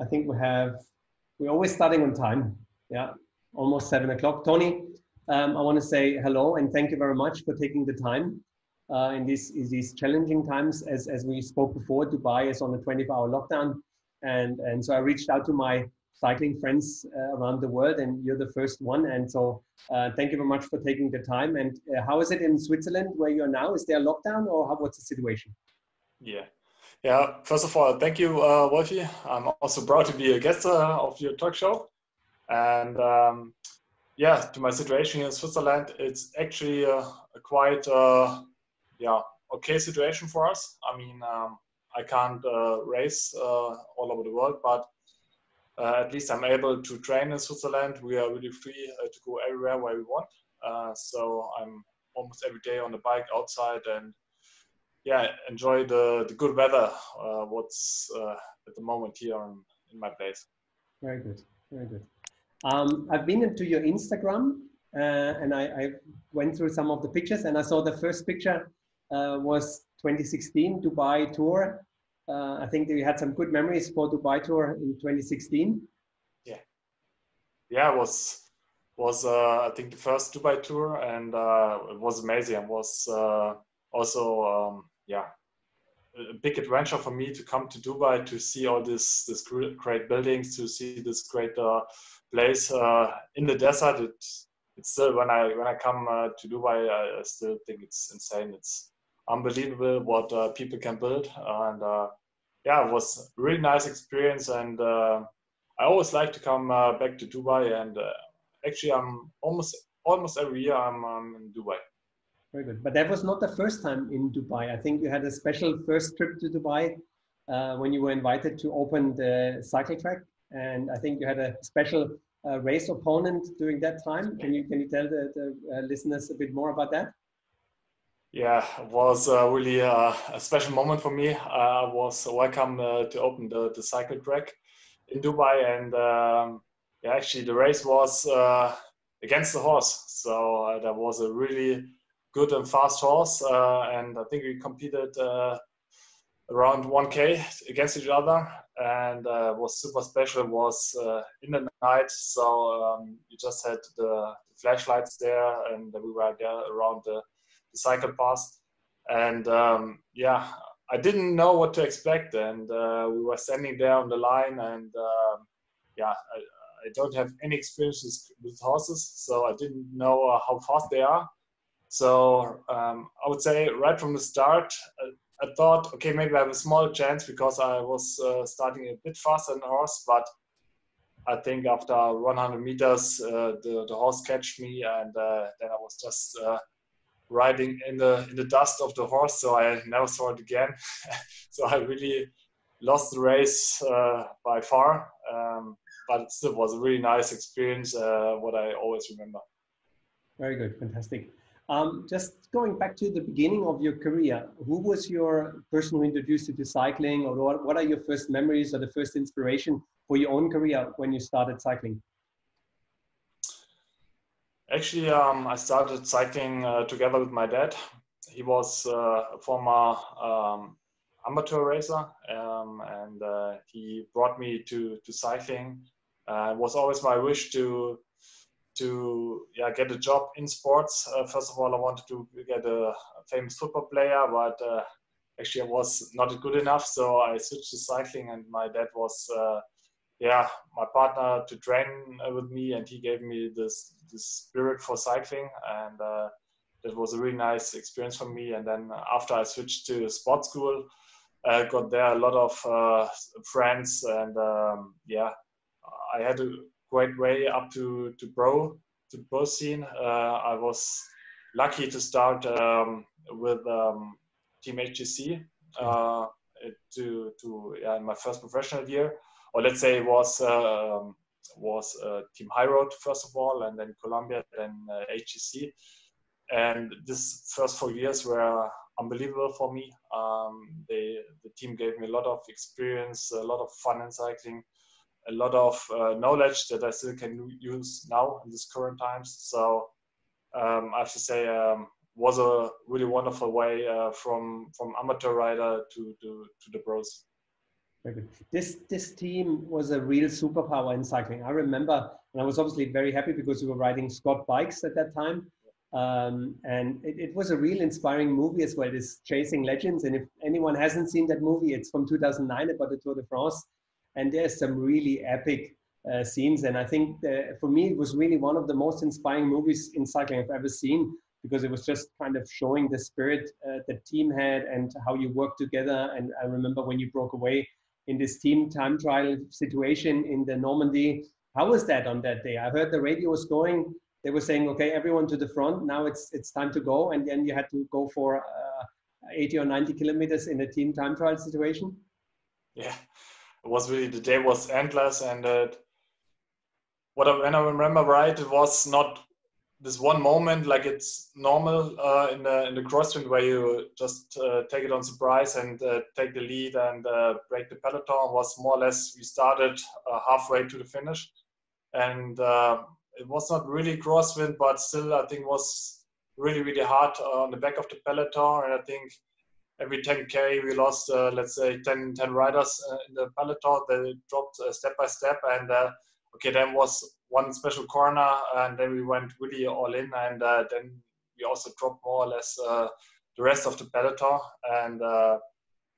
I think we have, we're always starting on time. Yeah, almost seven o'clock. Tony, um, I want to say hello and thank you very much for taking the time uh, in these in these challenging times. As as we spoke before, Dubai is on a 24-hour lockdown, and and so I reached out to my cycling friends uh, around the world, and you're the first one. And so, uh, thank you very much for taking the time. And uh, how is it in Switzerland where you're now? Is there a lockdown, or how, what's the situation? Yeah. Yeah, first of all, thank you, uh, Wolfi. I'm also proud to be a guest uh, of your talk show. And um, yeah, to my situation here in Switzerland, it's actually a, a quite uh, yeah okay situation for us. I mean, um, I can't uh, race uh, all over the world, but uh, at least I'm able to train in Switzerland. We are really free uh, to go everywhere where we want. Uh, so I'm almost every day on the bike outside and yeah, enjoy the, the good weather. Uh, what's uh, at the moment here in, in my place. Very good, very good. Um, I've been into your Instagram uh, and I, I, went through some of the pictures and I saw the first picture was 2016 Dubai tour uh, I think you had some good memories for Dubai tour in 2016. Yeah, yeah, it was was uh, I think the first Dubai tour, and uh, it was amazing. It was uh, also um, yeah. A big adventure for me to come to Dubai to see all this this great buildings, to see this great uh, place uh, in the desert. It, it's still when I when I come to Dubai, I, I still think it's insane. It's unbelievable what uh, people can build. And uh, yeah it was a really nice experience. And uh, i always like to come uh, back to dubai. And uh, actually i'm almost almost every year i'm um, in dubai very good. But that was not the first time in dubai. I think you had a special first trip to dubai uh, when you were invited to open the cycle track. And i think you had a special race opponent during that time. Can you can you tell the, the listeners a bit more about that? Yeah, it was uh, really uh, a special moment for me. I was welcome uh, to open the, the cycle track in Dubai, and um, yeah, actually the race was uh, against the horse. So uh, that was a really good and fast horse, uh, and I think we competed around 1k against each other, and was super special. Was in the night, so um, just had the, flashlights there, and we were there around the the cycle pass. And um, yeah, I didn't know what to expect. And uh, we were standing there on the line, and uh, yeah, I, I, don't have any experiences with horses, so I didn't know uh, how fast they are. So um, I would say right from the start, I, I, thought, okay, maybe I have a small chance because I was uh, starting a bit faster than the horse, but I think after 100 meters, uh, the, the horse catched me, and uh, then I was just riding in the in the dust of the horse, so I never saw it again. so I really lost the race uh, by far, um, but it still was a really nice experience. Uh, what I always remember. Very good, fantastic. Um, just going back to the beginning of your career, who was your person who introduced you to cycling, or what, what are your first memories or the first inspiration for your own career when you started cycling? Actually, um, I started cycling uh, together with my dad. He was uh, a former um, amateur racer, um, and uh, he brought me to to cycling. Uh, it was always my wish to to yeah get a job in sports. Uh, first of all, I wanted to get a famous football player, but uh, actually I was not good enough, so I switched to cycling. And my dad was yeah my partner to train with me, and he gave me this this spirit for cycling, and uh, that was a really nice experience for me. And then after I switched to sports school, I got there a lot of uh, friends, and um, yeah, I had a great way up to to pro to pro scene. Uh, I was lucky to start um, with um, Team HTC uh, to to yeah, in my first professional year, or let's say it was um, was uh, Team High Road first of all, and then Columbia, then uh, HTC. And this first four years were unbelievable for me. Um, they, the team gave me a lot of experience, a lot of fun in cycling, a lot of uh, knowledge that I still can use now in this current times. So um, I have to say, um, was a really wonderful way uh, from from amateur rider to, to to the pros. Very good. This this team was a real superpower in cycling. I remember, and I was obviously very happy because we were riding Scott bikes at that time, um, and it, it, was a real inspiring movie as well. This Chasing Legends, and if anyone hasn't seen that movie, it's from 2009 about the Tour de France, and there's some really epic uh, scenes. And I think for me, it was really one of the most inspiring movies in cycling I've ever seen because it was just kind of showing the spirit uh, the team had and how you work together. And I remember when you broke away in this team time trial situation in the Normandy. How was that on that day? I heard the radio was going. They were saying, "Okay, everyone to the front. Now it's it's time to go." And then you had to go for uh, 80 or 90 kilometers in a team time trial situation. Yeah, it was really the day was endless, and uh, what I, when I remember right, it was not this one moment like it's normal uh, in the in the crosswind where you just uh, take it on surprise and uh, take the lead and uh, break the peloton was more or less we started uh, halfway to the finish. And it was not really crosswind but still I think was really really hard on the back of the peloton. And I think every 10k we lost let's say 10 10 riders in the peloton they dropped step by step and okay then was one special corner, and then we went really all in, and uh, then we also dropped more or less uh, the rest of the peloton, and uh,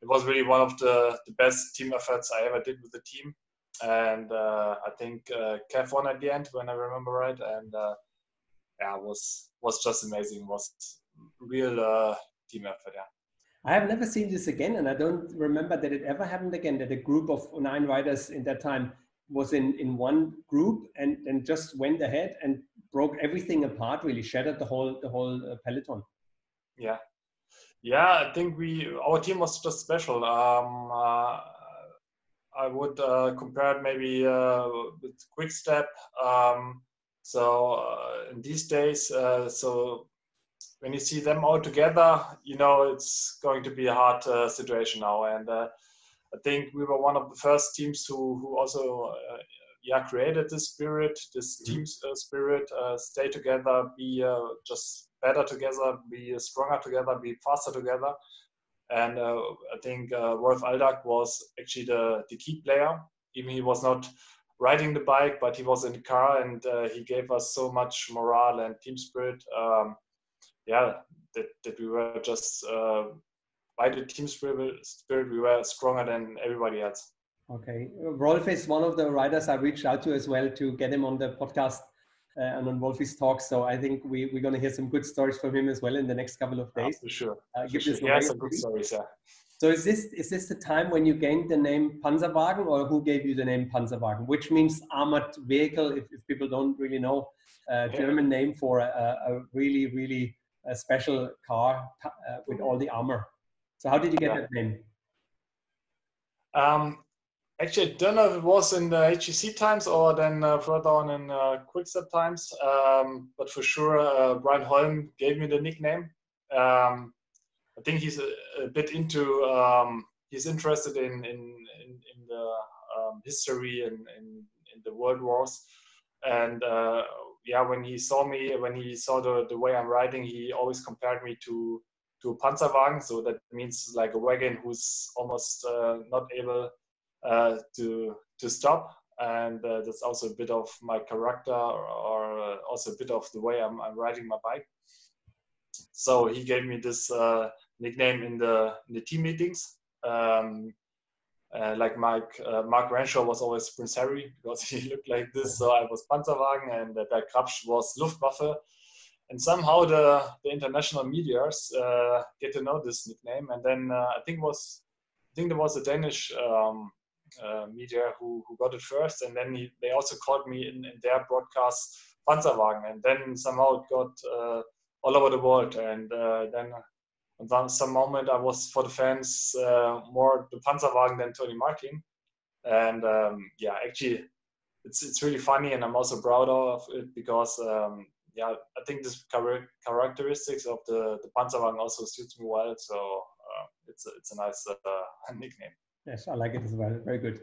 it was really one of the, the best team efforts I ever did with the team. And uh, I think uh, Cav won at the end, when I remember right, and uh, yeah, it was was just amazing. It was real team effort. Yeah. I have never seen this again, and I don't remember that it ever happened again. That a group of nine riders in that time was in in one group and and just went ahead and broke everything apart really shattered the whole the whole uh, peloton. Yeah. Yeah i think we our team was just special. Um uh, i would uh, compare it maybe uh, with quick step um so uh, in these days uh, so when you see them all together you know it's going to be a hard situation now and I think we were one of the first teams who who also uh, yeah created this spirit, this mm-hmm. team uh, spirit, uh, stay together, be uh, just better together, be stronger together, be faster together. And uh, I think uh, Rolf Aldag was actually the, the key player. Even he was not riding the bike, but he was in the car and he gave us so much morale and team spirit. Um, yeah, that, that we were just by the team spirit, spirit, we were stronger than everybody else. Okay, Rolf is one of the riders I reached out to as well to get him on the podcast uh, and on Wolfi's talk. So I think we, we're going to hear some good stories from him as well in the next couple of days. Oh, for sure. Uh, for sure. Yeah, some good stories. Yeah. So is this is this the time when you gained the name Panzerwagen, or who gave you the name Panzerwagen, which means armored vehicle? If, if people don't really know, uh, German name for a, a really really a special car uh, with all the armor. So how did you get yeah. that name? Um, actually, I don't know if it was in the HTC times or then uh, further on in uh, Quickstep times, um, but for sure, uh, Brian Holm gave me the nickname. Um, I think he's a, a bit into, um, he's interested in, in, in, in the um, history and in, in the world wars. And uh, yeah, when he saw me, when he saw the, the way I'm riding, he always compared me to to a Panzerwagen. So that means like a wagon who's almost uh, not able uh, to to stop. And uh, that's also a bit of my character, or, or uh, also a bit of the way I'm, I'm, riding my bike. So he gave me this uh, nickname in the in the team meetings. Um, uh, like Mike, uh, Mark Renshaw was always Prince Harry because he looked like this. So I was Panzerwagen, and uh, Bert Grabsch was Luftwaffe and somehow the, the international medias uh, get to know this nickname. And then uh, I think was I think there was a Danish um, uh, media who, who got it first, and then he, they also called me in, in their broadcast Panzerwagen, and then somehow it got uh, all over the world. And then at some moment I was for the fans uh, more the Panzerwagen than Tony Martin. And um, yeah, actually, it's it's really funny, and I'm also proud of it because um, yeah, I think this characteristics of the the Panzerwagen also suits me well. So uh, it's a, it's a nice uh, nickname. Yes, I like it as well. Very good.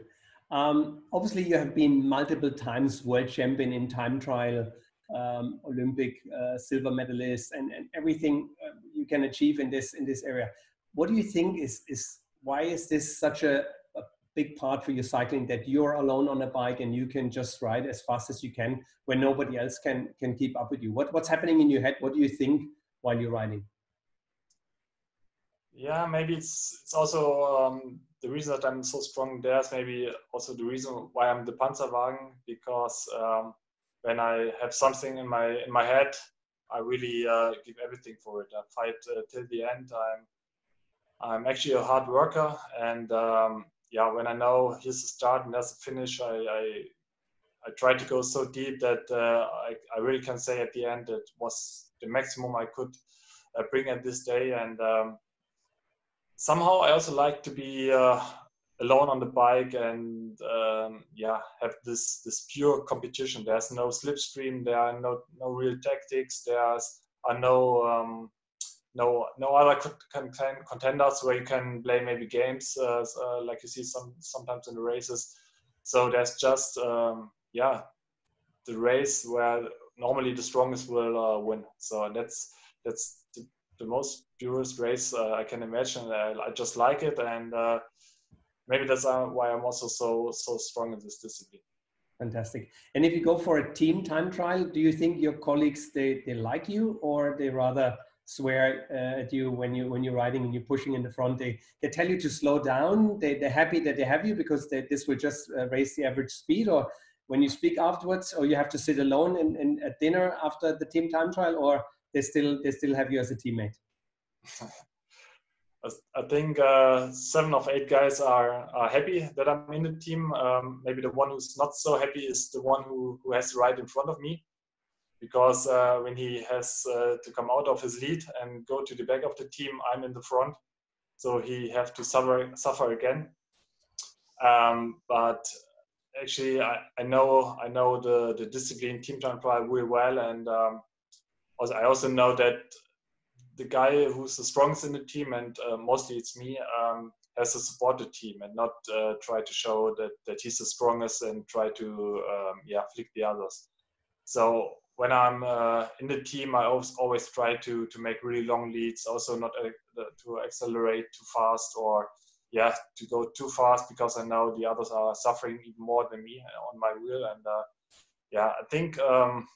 Um, obviously, you have been multiple times world champion in time trial, um, Olympic uh, silver medalist, and, and everything uh, you can achieve in this in this area. What do you think is is why is this such a, a big part for your cycling that you're alone on a bike and you can just ride as fast as you can when nobody else can can keep up with you. What what's happening in your head? What do you think while you're riding? Yeah, maybe it's it's also um, the reason that I'm so strong there is maybe also the reason why I'm the Panzerwagen because um, when I have something in my in my head, I really uh, give everything for it. I fight uh, till the end. I'm I'm actually a hard worker, and um, yeah, when I know here's the start and there's the finish, I, I, I try to go so deep that uh, I, I really can say at the end it was the maximum I could uh, bring at this day, and um, somehow I also like to be uh, alone on the bike and um, yeah have this this pure competition. There's no slipstream. There are no no real tactics. There's are no um, no no other contenders where you can play maybe games uh, uh, like you see some sometimes in the races. So there's just um, yeah the race where normally the strongest will uh, win. So that's that's the, the most purest race uh, I can imagine. I, I, just like it, and uh, maybe that's uh, why I'm also so so strong in this discipline. Fantastic. And if you go for a team time trial, do you think your colleagues they, they like you or they rather swear uh, at you when you when you're riding and you're pushing in the front. They they tell you to slow down. They they're happy that they have you because they, this will just uh, raise the average speed. Or when you speak afterwards, or you have to sit alone in, in at dinner after the team time trial, or they still they still have you as a teammate. I think uh, seven of eight guys are, are happy that I'm in the team. Um, maybe the one who's not so happy is the one who, who has ride in front of me because uh, when he has uh, to come out of his lead and go to the back of the team, I'm in the front, so he have to suffer suffer again. Um, but actually, I, I, know I know the the discipline team time trial really well, and um, also, I also know that the guy who's the strongest in the team, and uh, mostly it's me, um, has to support the team and not uh, try to show that, that he's the strongest and try to um, yeah flick the others. So when I'm uh, in the team, I always, always try to to make really long leads. Also, not uh, to accelerate too fast or yeah to go too fast because I know the others are suffering even more than me on my wheel. And uh, yeah, I think um,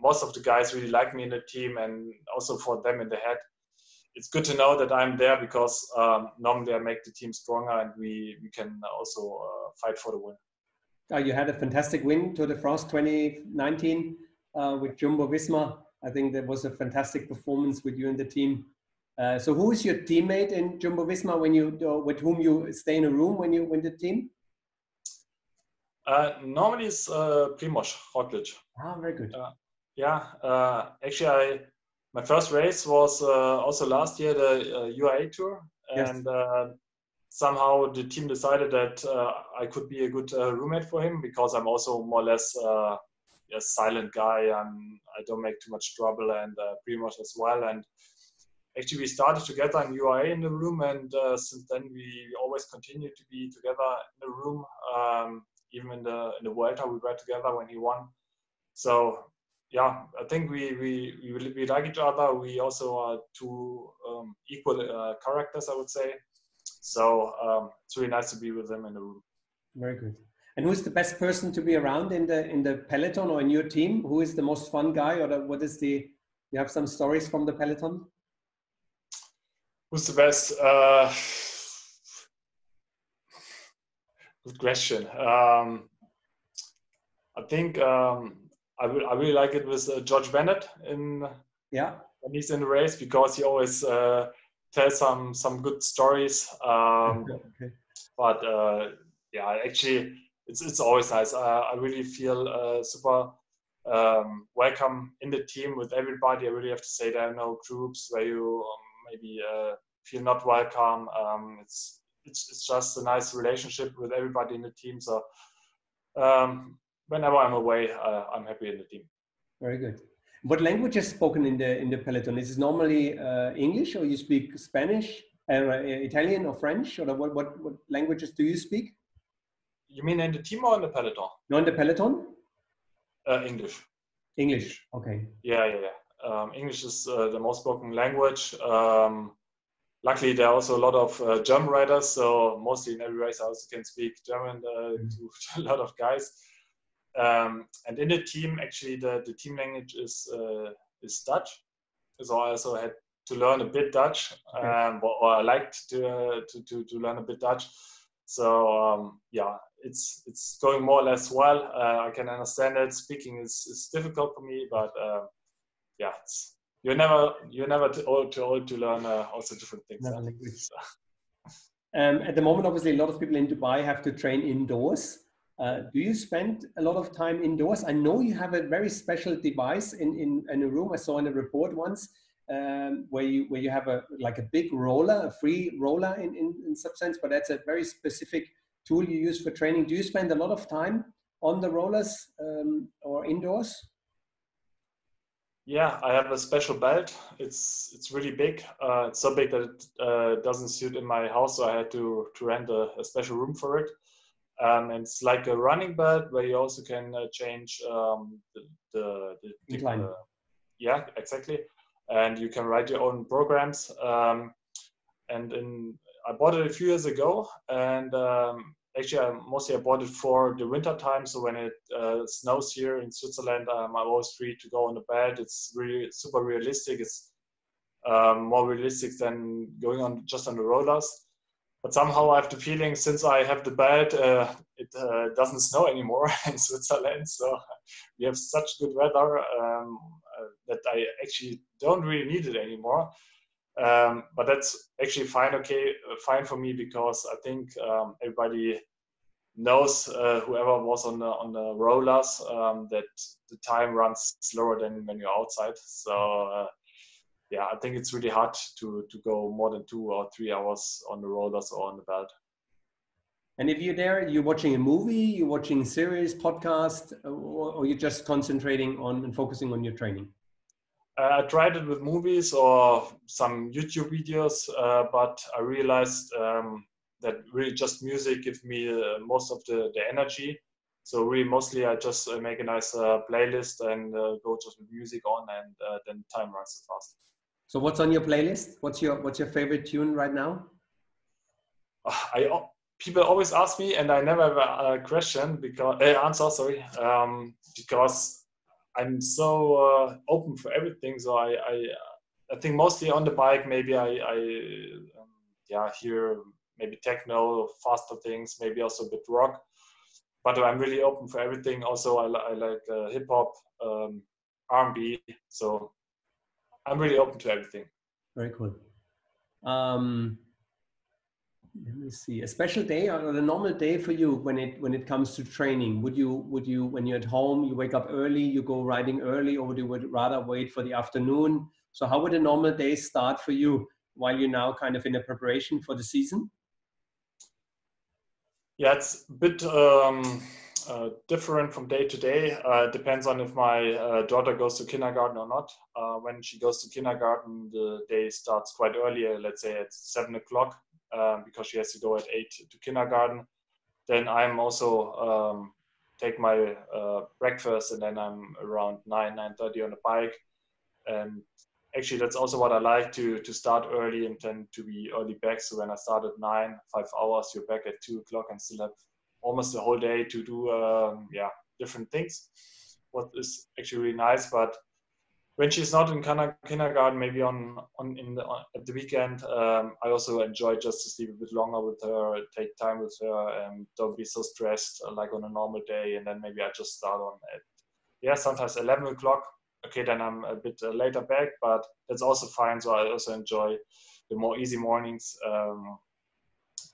most of the guys really like me in the team, and also for them in the head. It's good to know that I'm there because um, normally I make the team stronger, and we we can also uh, fight for the win. Uh, you had a fantastic win Tour de France 2019 uh, with Jumbo Visma. I think that was a fantastic performance with you and the team. Uh, so, who is your teammate in Jumbo Visma when you uh, with whom you stay in a room when you win the team? Uh, normally, it's uh, Primoz Roglic. Ah, very good. Uh, yeah, uh, actually, I my first race was also last year the UAE tour, and yes. somehow the team decided that I could be a good roommate for him because I'm also more or less a silent guy. I'm I don't make too much trouble, and uh, Primoz as well. And actually, we started together in UAE in the room, and uh, since then we always continue to be together in the room. Um, even in the in the Vuelta, we were together when he won. So yeah, I think we we we, we like each other. We also are two um, equal uh, characters, I would say. So um, it's really nice to be with them in the room. Very good. And who's the best person to be around in the in the peloton or in your team? Who is the most fun guy, or the, what is the? You have some stories from the peloton. Who's the best? Uh, good question. Um, I think um, I, will, I really like it with uh, George Bennett in yeah when he's in the race because he always uh, tells some some good stories. Um, okay. But uh, yeah, actually it's it's always nice. Uh, I really feel uh, super um, welcome in the team with everybody. I really have to say there are no groups where you um, maybe uh, feel not welcome. Um, it's it's it's just a nice relationship with everybody in the team. So um, whenever I'm away, uh, I'm happy in the team. Very good. What language is spoken in the in the peloton? Is it normally uh, English, or you speak Spanish, uh, Italian, or French, or what, what what languages do you speak? You mean in the team or in the peloton? No, in the peloton. Uh, English. English. Okay. Yeah, yeah, yeah. Um, English is uh, the most spoken language. Um, luckily there are also a lot of uh, German riders, so mostly in every race I also can speak German uh, mm-hmm. to, to, a lot of guys. Um, and in the team, actually, the, the team language is uh, is Dutch, so I also had to learn a bit Dutch, um, or, or, I liked to, to, to to learn a bit Dutch. So um, yeah, it's it's going more or less well. Uh, I can understand it. Speaking is, is difficult for me, but uh, yeah, you're never you're never too old, too old to learn uh, also different things. Um, at the moment, obviously, a lot of people in Dubai have to train indoors. Uh, do you spend a lot of time indoors? I know you have a very special device in, in, in a room. I saw in a report once um, where you where you have a like a big roller, a free roller in, in, in some sense, but that's a very specific tool you use for training. Do you spend a lot of time on the rollers um, or indoors? Yeah, I have a special belt. It's it's really big. Uh, it's so big that it uh, doesn't suit in my house, so I had to to rent a, a special room for it. Um, and it's like a running belt where you also can uh, change um, the the, the, the yeah exactly, and you can write your own programs. Um, and in I bought it a few years ago, and um, actually I mostly I bought it for the winter time. So when it uh, snows here in Switzerland, um, I'm always free to go on the bed. It's really super realistic. It's um, more realistic than going on just on the rollers. But somehow I have the feeling since I have the bed, uh, it uh, doesn't snow anymore in Switzerland. So we have such good weather um, uh, that I actually don't really need it anymore. Um, but that's actually fine, okay, uh, fine for me because I think um, everybody knows uh, whoever was on the on the rollers um, that the time runs slower than when you're outside. So uh, yeah, I think it's really hard to to go more than two or three hours on the rollers or on the belt. And if you're there, you're watching a movie, you're watching series, podcast, or, or you're just concentrating on and focusing on your training. Uh, I tried it with movies or some YouTube videos, uh, but I realized um, that really just music gives me uh, most of the, the energy. So really, mostly I just uh, make a nice uh, playlist and uh, go just with music on, and then time runs fast. So what's on your playlist? What's your what's your favorite tune right now? I people always ask me, and I never have a, question because uh, answer. Sorry, um, because I'm so uh, open for everything. So I, I, I think mostly on the bike, maybe I, I um, yeah, hear maybe techno, faster things, maybe also a bit rock. But I'm really open for everything. Also, I, I like uh, hip hop, um, R&B. So I'm really open to everything. Very cool. Um, let me see a special day or a normal day for you when it when it comes to training would you would you when you're at home you wake up early you go riding early or would you would rather wait for the afternoon so how would a normal day start for you while you're now kind of in a preparation for the season yeah it's a bit um, uh, different from day to day uh, depends on if my uh, daughter goes to kindergarten or not uh, when she goes to kindergarten the day starts quite early let's say at seven o'clock um, because she has to go at eight to kindergarten. Then I'm also um, take my uh, breakfast and then I'm around nine nine thirty on the bike. And actually, that's also what I like to to start early and then to be early back. So when I start at nine, five hours, you're back at two o'clock and still have almost the whole day to do um, yeah different things. What is actually really nice, but when she's not in kindergarten, maybe on on in the, on, at the weekend, um, I also enjoy just to sleep a bit longer with her, take time with her, and don't be so stressed uh, like on a normal day. And then maybe I just start on at yeah sometimes 11 o'clock. Okay, then I'm a bit uh, later back, but that's also fine. So I also enjoy the more easy mornings. Um,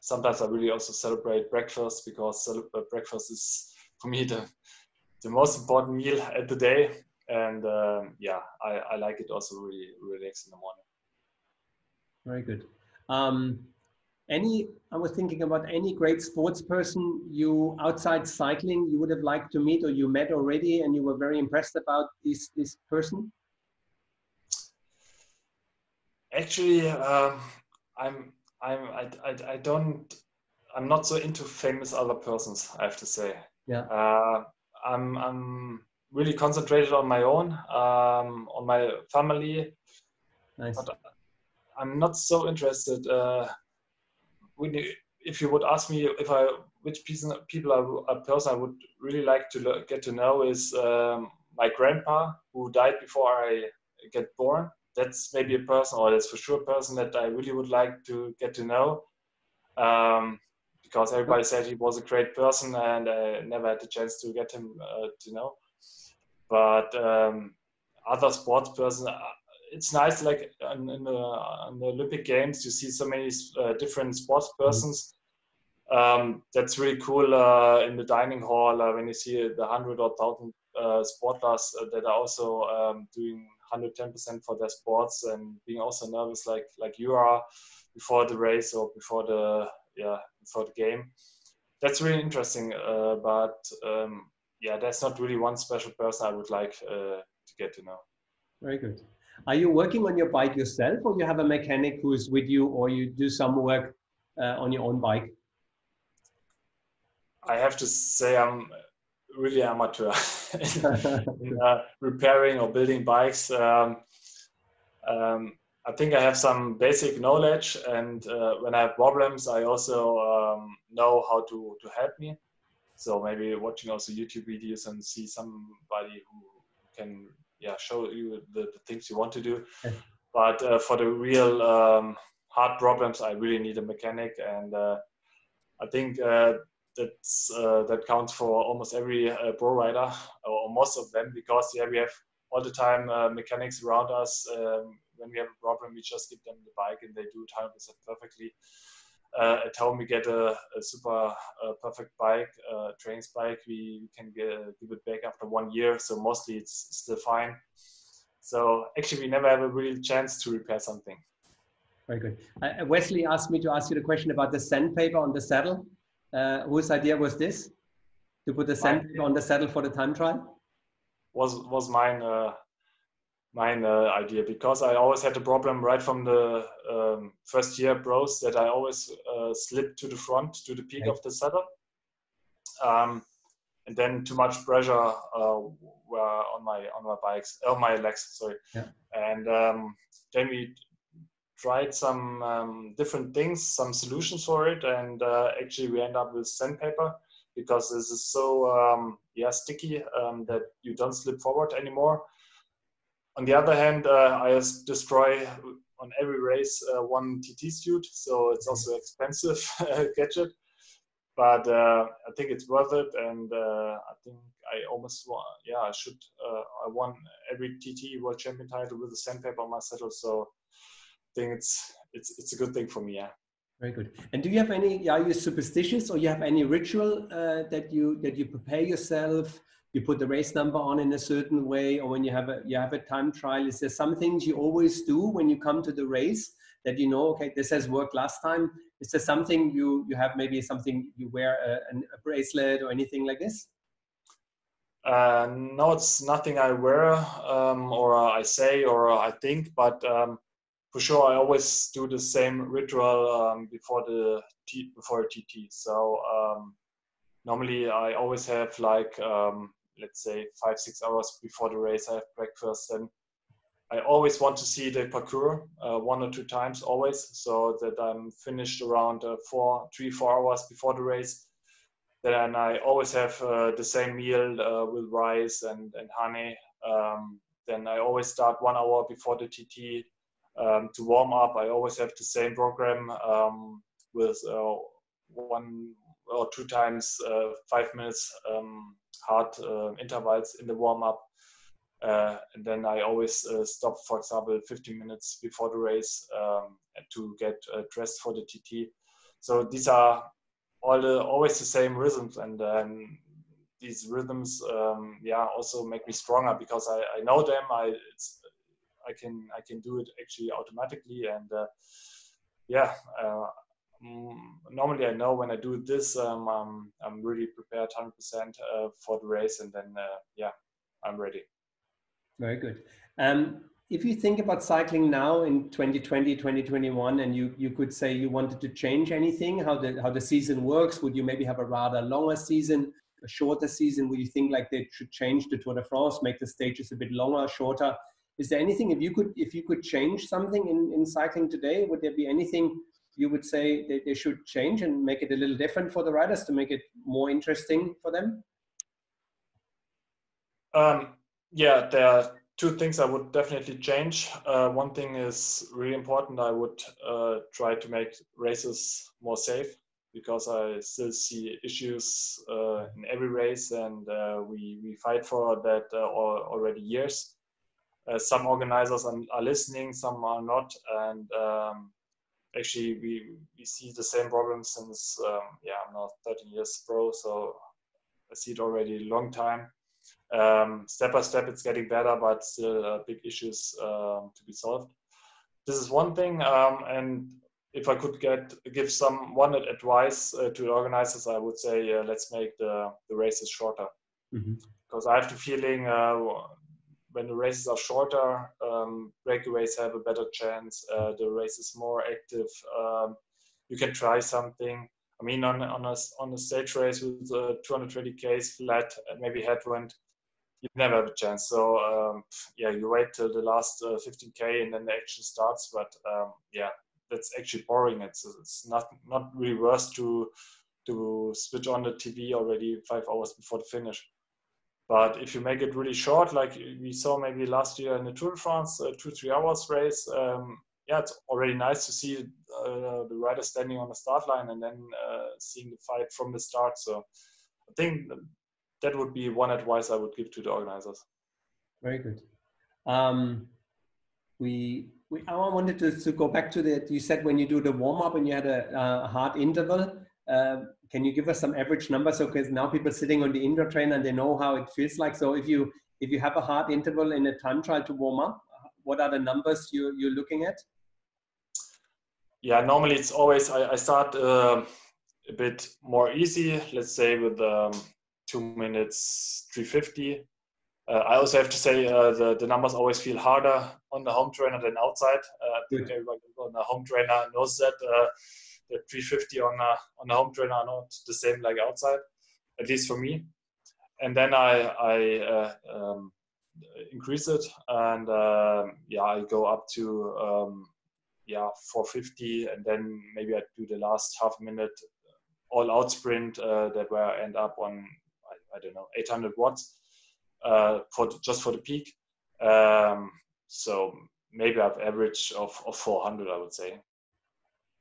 sometimes I really also celebrate breakfast because uh, breakfast is for me the the most important meal at the day and um, yeah, I, I like it also really relax in the morning. Very good. Um, any, I was thinking about any great sports person you outside cycling you would have liked to meet or you met already and you were very impressed about this this person. Actually, um, I'm I'm I, I, I don't I'm not so into famous other persons. I have to say. Yeah. Uh, I'm I'm really concentrated on my own, um, on my family. Nice. But I'm not so interested. Uh, when you, if you would ask me if I which piece, people are person I would really like to get to know is um, my grandpa who died before I get born. That's maybe a person, or that's for sure a person that I really would like to get to know. Um, because everybody said he was a great person and I never had the chance to get him uh, to know. But um, other sports person, uh, it's nice like in, in, the, in, the, Olympic Games you see so many uh, different sports mm-hmm. persons. Um, that's really cool uh, in the dining hall uh, when you see the hundred or thousand uh, sportlers that are also um, doing 110% for their sports and being also nervous like like you are before the race or before the yeah before the game. That's really interesting. Uh, but um, yeah, that's not really one special person I would like uh, to get to know. Very good. Are you working on your bike yourself, or you have a mechanic who is with you, or you do some work uh, on your own bike? I have to say I'm really amateur in, uh, repairing or building bikes. Um, um, I think I have some basic knowledge, and uh, when I have problems, I also um, know how to to help me. So maybe watching also YouTube videos and see somebody who can yeah show you the, the things you want to do. But uh, for the real um, hard problems, I really need a mechanic, and uh, I think uh, that's uh, that counts for almost every uh, pro rider or most of them because yeah we have all the time mechanics around us. Um, when we have a problem, we just give them the bike and they do it 100% perfectly. Uh, at home, we get a, a super uh, perfect bike, uh, trains bike. We, can get, give it back after one year, so mostly it's still fine. So actually, we never have a real chance to repair something. Very good. Uh, Wesley asked me to ask you the question about the sandpaper on the saddle. Uh, whose idea was this? To put the sandpaper on the saddle for the time trial? Was was mine. Uh, mine uh, idea because I always had a problem right from the um, first year pros that I always uh, slip to the front to the peak okay. of the saddle. Um, and then too much pressure uh, on my on my bikes on my legs sorry yeah. and um, then we tried some um, different things some solutions for it and uh, actually we end up with sandpaper because this is so um, yeah sticky um, that you don't slip forward anymore on the other hand, uh, I destroy on every race uh, one TT suit, so it's also expensive gadget. But uh, I think it's worth it, and uh, I think I almost won. Yeah, I should. Uh, I won every TT World Champion title with the sandpaper on my saddle, so think it's it's it's a good thing for me. Yeah. Very good. And do you have any? Are you superstitious, or you have any ritual uh, that you that you prepare yourself? you put the race number on in a certain way or when you have a you have a time trial is there some things you always do when you come to the race that you know okay this has worked last time is there something you you have maybe something you wear a, a bracelet or anything like this uh, no it's nothing i wear um, or i say or i think but um, for sure i always do the same ritual um, before the T, before a tt so um, normally i always have like um, let's say five six hours before the race i have breakfast. And i always want to see the parcours uh, one or two times always so that i'm finished around uh, four three four hours before the race. Then i always have uh, the same meal uh, with rice and, and honey. Um, then i always start one hour before the tt um, to warm up i always have the same program um, with uh, one or two times uh, five minutes um, hard uh, intervals in the warm up. Uh, and then I always uh, stop, for example, 15 minutes before the race um, to get dressed for the TT. So these are all the always the same rhythms, and um, these rhythms, um, yeah, also make me stronger because I, I know them. I I can I can do it actually automatically, and uh, yeah, uh, Mm, normally I know when I do this, um, I'm, I'm really prepared 100% uh, for the race, and then uh, yeah, I'm ready. Very good. Um, if you think about cycling now in 2020, 2021, and you you could say you wanted to change anything, how the how the season works, would you maybe have a rather longer season, a shorter season? Would you think like they should change the Tour de France, make the stages a bit longer, shorter? Is there anything if you could if you could change something in, in cycling today would there be anything you would say that they should change and make it a little different for the riders to make it more interesting for them? Um, yeah there are two things i would definitely change. Uh, one thing is really important. I would uh, try to make races more safe because I still see issues uh, in every race, and uh, we we fight for that uh, already years. Uh, some organizers are, are, listening, some are not, and um, actually we we see the same problem since um, yeah I'm now 13 years pro, so I see it already a long time. Um, step by step, it's getting better, but still uh, big issues um, to be solved. This is one thing, um, and if I could get give some one advice uh, to the organizers, I would say uh, let's make the, the races shorter. Mm-hmm. Because I have the feeling uh, when the races are shorter, um, breakaways have a better chance. Uh, the race is more active. Um, you can try something. I mean, on on a on a stage race with 220 k's flat, maybe headwind, you never have a chance. So um, yeah, you wait till the last 15k and then the action starts. But um, yeah, that's actually boring. It's it's not not really worth to to switch on the TV already five hours before the finish. But if you make it really short, like we saw maybe last year in the Tour de France, a two three hours race, um, yeah, it's already nice to see uh, the rider standing on the start line and then uh, seeing the fight from the start. So I think that would be one advice I would give to the organizers. Very good. Um, we we, I wanted to, to go back to that. you said when you do the warm up and you had a, a hard interval, uh, can you give us some average numbers? So, because now people sitting on the indoor trainer and they know how it feels like. So if you, if you have a hard interval in a time trial to warm up, what are the numbers you, you're looking at? Yeah, normally it's always, I, I start uh, a bit more easy, let's say with um, two minutes 350 uh, I also have to say uh, the, the numbers always feel harder on the home trainer than outside. Uh, I think everybody on the home trainer knows that uh, the 350 on a, on the home trainer are not the same like outside, at least for me. And then I, I uh, um, increase it and uh, yeah, I go up to um, yeah 450 and then maybe I do the last half minute all out sprint that where I end up on I, I don't know 800 watts uh, for just for the peak. Um, so maybe I've average of, of 400, I would say.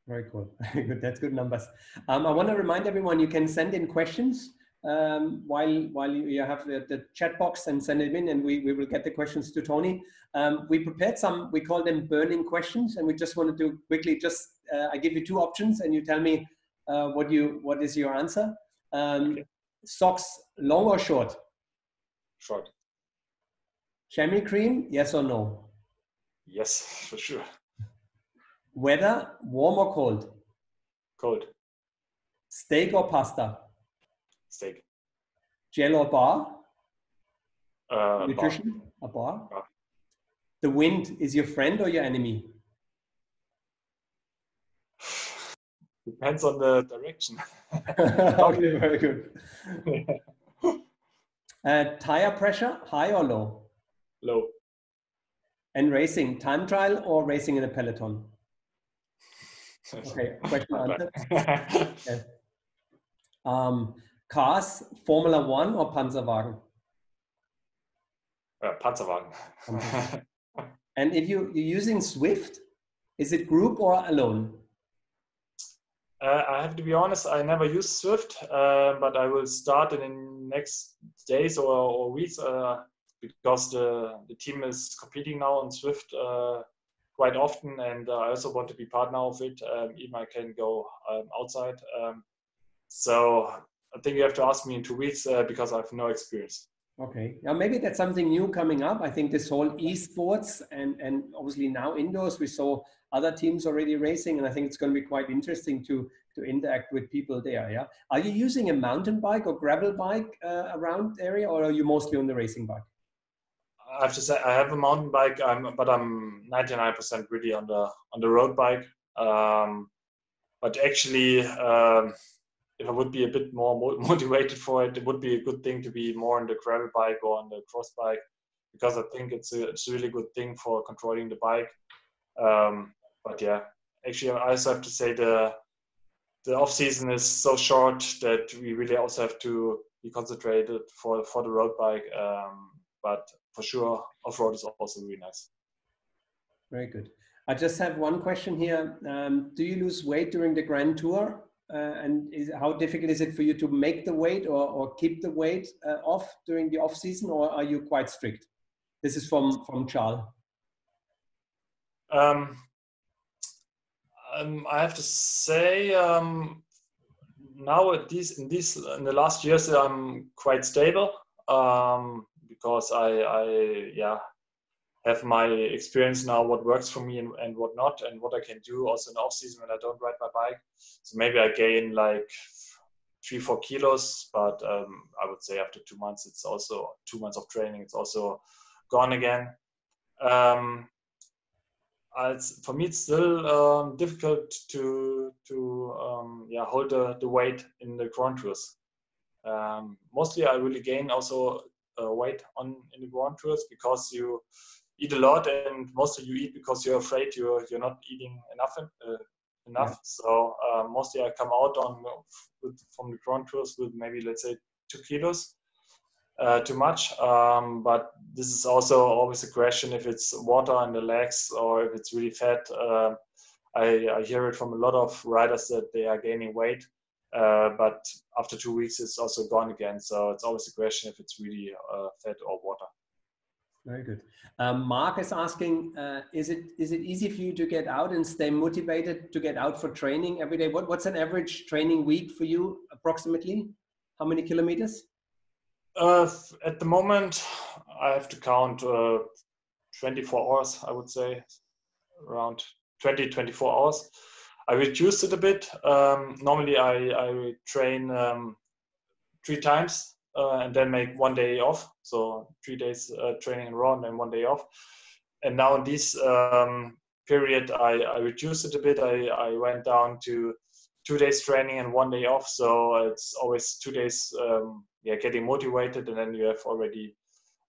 Very cool. good. That's good numbers. Um, I want to remind everyone you can send in questions um, while while you have the, the, chat box and send them in, and we, we will get the questions to Tony. Um, we prepared some. We call them burning questions, and we just want to do quickly. Just uh, I give you two options, and you tell me uh, what you what is your answer. Um, okay. Socks long or short? short. Chamois cream, yes or no? Yes, for sure. Weather, warm or cold? Cold. Steak or pasta? Steak. Gel or bar? Uh, Nutrition? Bar. A bar? bar? The wind is your friend or your enemy? Depends on the direction. okay, very good. Uh, tire pressure, high or low? Low. And racing, time trial or racing in a peloton? Okay, question answered. okay. Um, cars, Formula One or Panzerwagen? Uh, Panzerwagen. and if you, you're using Zwift, is it group or alone? Uh, I have to be honest, I never used Zwift, uh, but I will start in the next days or, or weeks uh, because the, the team is competing now on Zwift. uh, quite often, and uh, I also want to be part now of it. Um, even I can go um, outside. Um, so I think you have to ask me in two weeks uh, because I have no experience. Okay. Now maybe that's something new coming up. I think this whole esports and and obviously now indoors we saw other teams already racing, and I think it's going to be quite interesting to to interact with people there. Yeah. Are you using a mountain bike or gravel bike uh, around area, or are you mostly on the racing bike? I have to say I have a mountain bike, I'm, but I'm 99% really on the on the road bike. Um, but actually, um, if I would be a bit more motivated for it, it would be a good thing to be more on the gravel bike or on the cross bike because I think it's a, it's a really good thing for controlling the bike. Um, but yeah, actually, I also have to say the the off season is so short that we really also have to be concentrated for for the road bike. Um, but for sure, off road is also really nice. Very good. I just have one question here. Um, do you lose weight during the Grand Tour? Uh, and is, how difficult is it for you to make the weight or, or keep the weight uh, off during the off season, or are you quite strict? This is from from Charles. Um, um, I have to say um, now at these in these in the last years I'm quite stable um, because I, I yeah have my experience now what works for me and, and what not and what I can do also in off season when I don't ride my bike. So maybe I gain like three four kilos, but um, I would say after two months it's also two months of training it's also gone again. Um, it's, for me, it's still um, difficult to to um, yeah hold the, the weight in the grand tours. Um, mostly, I really gain also weight on in the grand tours because you eat a lot, and mostly you eat because you're afraid you're you're not eating enough uh, enough. Yeah. So uh, mostly, I come out on with, from the grand tours with maybe let's say two kilos uh, too much. Um, but this is also always a question if it's water in the legs or if it's really fat. Uh, I, I, hear it from a lot of riders that they are gaining weight, uh, but after two weeks it's also gone again. So it's always a question if it's really uh, fat or water. Very good. Um, Mark is asking: uh, Is it is it easy for you to get out and stay motivated to get out for training every day? What, what's an average training week for you, approximately? How many kilometers? Uh, at the moment, I have to count uh, 24 hours, I would say, around 20, 24 hours. I reduced it a bit. Um, normally, I, I train um, three times uh, and then make one day off. So, three days uh, training in row and then one day off. And now, in this um, period, I, I reduced it a bit. I, I went down to two days training and one day off. So, it's always two days um, yeah getting motivated and then you have already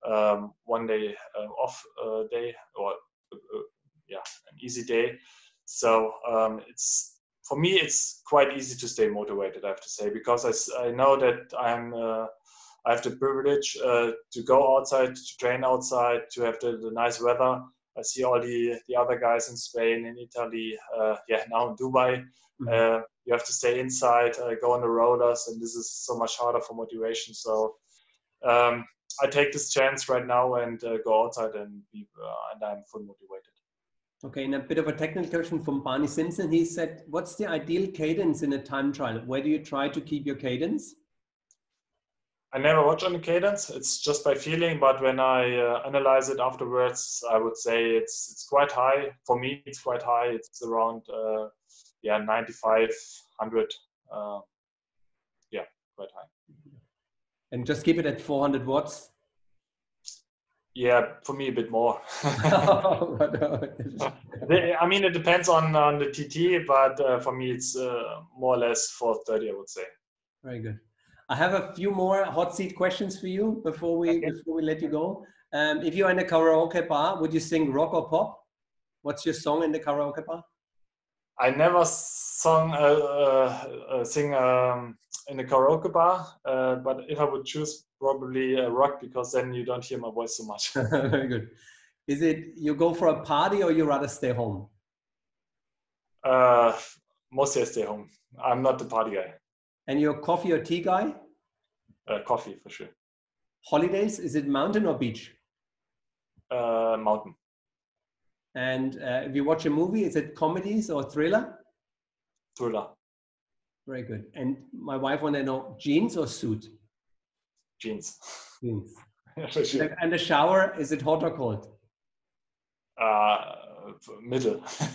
um, one day uh, off uh, day or uh, yeah an easy day so um, it's for me it's quite easy to stay motivated i have to say because i, I know that i'm uh, i have the privilege uh, to go outside to train outside to have the, the, nice weather i see all the the other guys in spain in italy uh, yeah now in dubai mm-hmm you have to stay inside, uh, go on the rollers, and this is so much harder for motivation. So um, I take this chance right now and uh, go outside and be, uh, and I'm fully motivated. Okay, and a bit of a technical question from Barney Simpson. He said, "What's the ideal cadence in a time trial? Where do you try to keep your cadence?" I never watch on the cadence. It's just by feeling, but when I uh, analyze it afterwards, I would say it's it's quite high. For me, it's quite high. It's around uh, yeah 95 100 uh, yeah quite high and just keep it at 400 watts yeah for me a bit more. I mean it depends on on the tt but uh, for me it's uh, more or less 430 i would say. Very good. I have a few more hot seat questions for you before we okay. before we let you go. Um, if you're in a karaoke bar would you sing rock or pop? What's your song in the karaoke bar? I never sung uh, uh, uh, sing um, in a karaoke bar, uh, but if I would choose, probably rock because then you don't hear my voice so much. Very good. Is it you go for a party or you rather stay home? Uh, mostly I stay home. I'm not the party guy. And you're coffee or tea guy? Uh, coffee for sure. Holidays? Is it mountain or beach? Uh, mountain. And uh, if you watch a movie, is it comedies or thriller? Thriller. Very good. And my wife want to know jeans or suit? Jeans. Jeans. sure. And the shower, is it hot or cold? Uh, middle.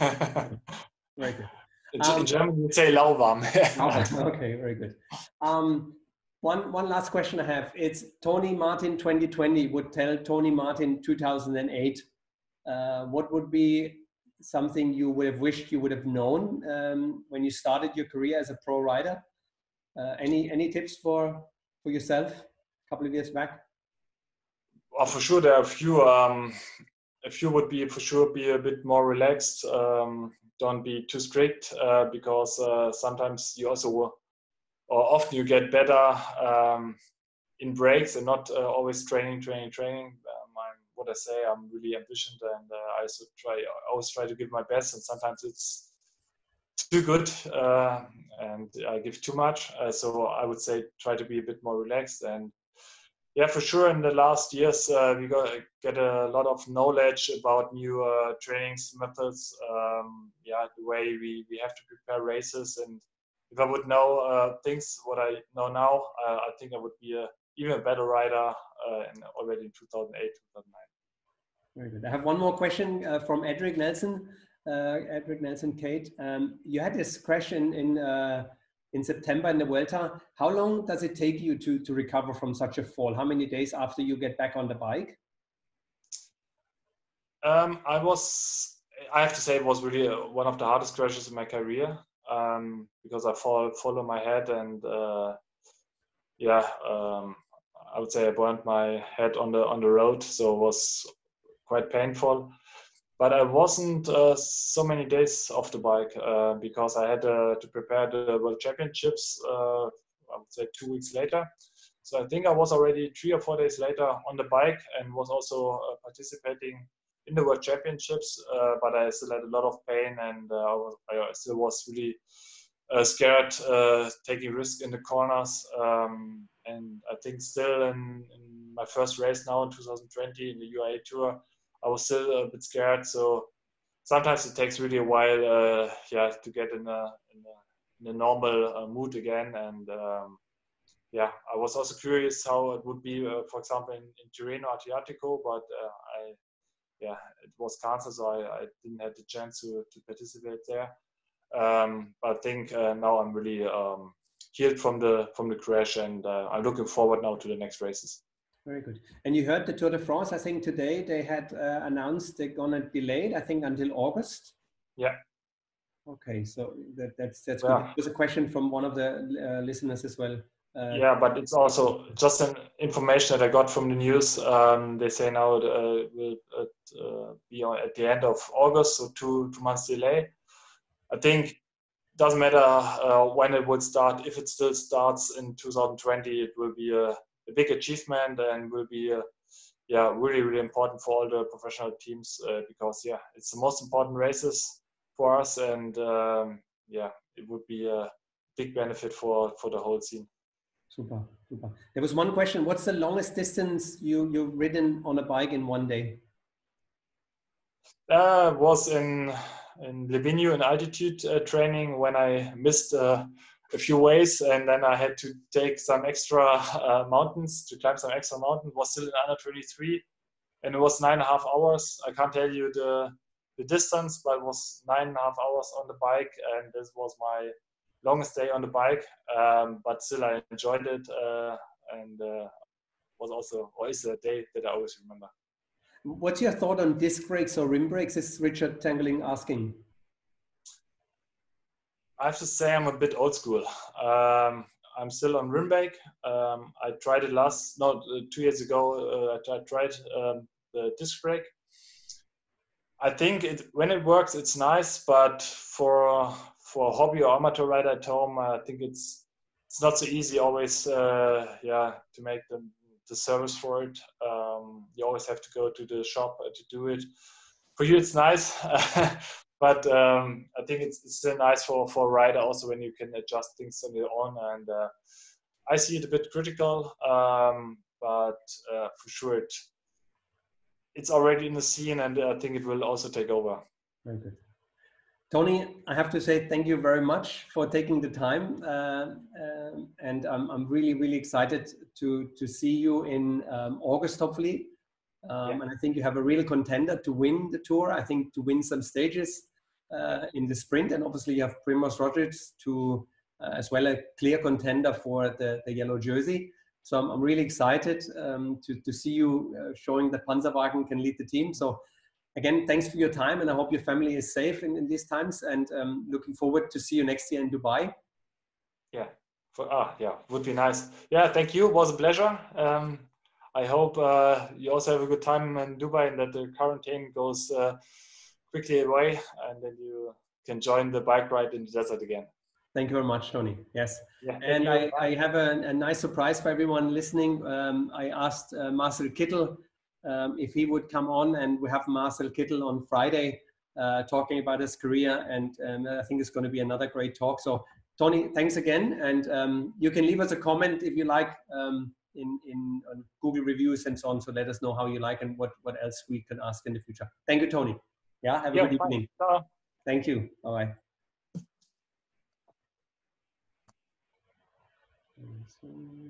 very good. In, um, in German, we say lauwarm. okay, very good. Um, one, one last question I have. It's Tony Martin 2020 would tell Tony Martin 2008 uh, what would be something you would have wished you would have known um, when you started your career as a pro rider? Uh, any any tips for for yourself a couple of years back? oh, for sure, there are a few. Um, a few would be for sure be a bit more relaxed. Um, don't be too strict uh, because uh, sometimes you also or often you get better um, in breaks and not uh, always training, training, training. What I say, I'm really ambitious and uh, I also try, always try to give my best, and sometimes it's too good uh, and I give too much. Uh, so I would say try to be a bit more relaxed and yeah, for sure. In the last years, uh, we got get a lot of knowledge about new uh, trainings methods. Um, yeah, the way we, we have to prepare races, and if I would know uh, things what I know now, I think I would be a even a better rider in, already in 2008, 2009. Very good. I have one more question uh, from Edric Nelson. Edric Nelson, Kate, um, you had this crash in in in September in the Vuelta. How long does it take you to, to recover from such a fall? How many days after you get back on the bike? Um, I was, I have to say, it was really uh, one of the hardest crashes in my career um, because I fall, fall on my head and uh, yeah, um, I would say I burned my head on the on the road, so it was quite painful but I wasn't uh, so many days off the bike uh, because I had uh, to prepare the World Championships. Uh, I would say two weeks later. So I think I was already three or four days later on the bike and was also uh, participating in the World Championships. Uh, but I still had a lot of pain and I, was, I still was really scared taking risk in the corners. Um, and I think still in, in my first race now in 2020 in the UAE Tour. I was still a bit scared. So sometimes it takes really a while, uh, yeah, to get in a in a, in a normal uh, mood again. And um, yeah, I was also curious how it would be, uh, for example, in, in Tirreno Adriatico, but uh, I, yeah, it was cancer, so I, I, didn't have the chance to to participate there. Um, but I think uh, now I'm really um, healed from the from the crash, and uh, I'm looking forward now to the next races. Very good. And you heard the Tour de France, I think today they had uh, announced they're going to delay it, I think, until August. Yeah. Okay, so that, that's that's yeah. good. There's a question from one of the uh, listeners as well. Uh, yeah, but it's also just an information that I got from the news. Um, they say now it uh, will uh, be at the end of August, so two two months delay. I think doesn't matter uh, when it would start. If it still starts in 2020, it will be a a big achievement and will be uh, yeah really really important for all the professional teams uh, because yeah it's the most important races for us and um, yeah it would be a big benefit for for the whole scene. Super super. There was one question. What's the longest distance you you've ridden on a bike in one day? Uh was in in Livigno in altitude uh, training when I missed uh, a few ways, and then I had to take some extra uh, mountains to climb some extra mountain. Was still in under 23, and it was nine and a half hours. I can't tell you the the distance, but it was nine and a half hours on the bike, and this was my longest day on the bike. Um, but still, I enjoyed it, uh, and uh, was also always a day that I always remember. What's your thought on disc brakes or rim brakes? Is Richard Tangling asking? I have to say I'm a bit old school. Um, I'm still on rim. Um, I tried it last, no, uh, two years ago. Uh, I tried um, the disc brake. I think it when it works, it's nice, but for for a hobby or amateur rider at home, I think it's it's not so easy always. Uh, yeah, to make the the service for it. Um, you always have to go to the shop to do it. For you, it's nice, but um, I think it's, it's, still nice for for a rider also when you can adjust things on your own. And uh, I see it a bit critical, um, but uh, for sure it it's already in the scene, and I think it will also take over. Very good. Tony, I have to say thank you very much for taking the time, uh, um, and I'm, I'm really really excited to to see you in um, August, hopefully. Um, yeah. And I think you have a real contender to win the tour. I think to win some stages uh, in the sprint, and obviously you have Primoz Roglic to uh, as well a clear contender for the, the yellow jersey. So I'm, I'm really excited um, to, to see you uh, showing that Panzerwagen can lead the team. So again, thanks for your time, and I hope your family is safe in, in these times. And um, looking forward to see you next year in Dubai. Yeah, for, ah, yeah, would be nice. Yeah, thank you. It was a pleasure. Um, I hope uh, you also have a good time in Dubai and that the quarantine goes uh, quickly away and then you can join the bike ride in the desert again. Thank you very much, Tony. Yes. Yeah, and I, I, have a, a, nice surprise for everyone listening. Um, I asked uh, Marcel Kittel um, if he would come on, and we have Marcel Kittel on Friday uh, talking about his career. And um, I think it's going to be another great talk. So, Tony, thanks again. And um, you can leave us a comment if you like um, in, in Google reviews and so on. So let us know how you like and what, what else we can ask in the future. Thank you, Tony. Yeah, have a yeah, good evening. Bye. Thank you. Bye bye.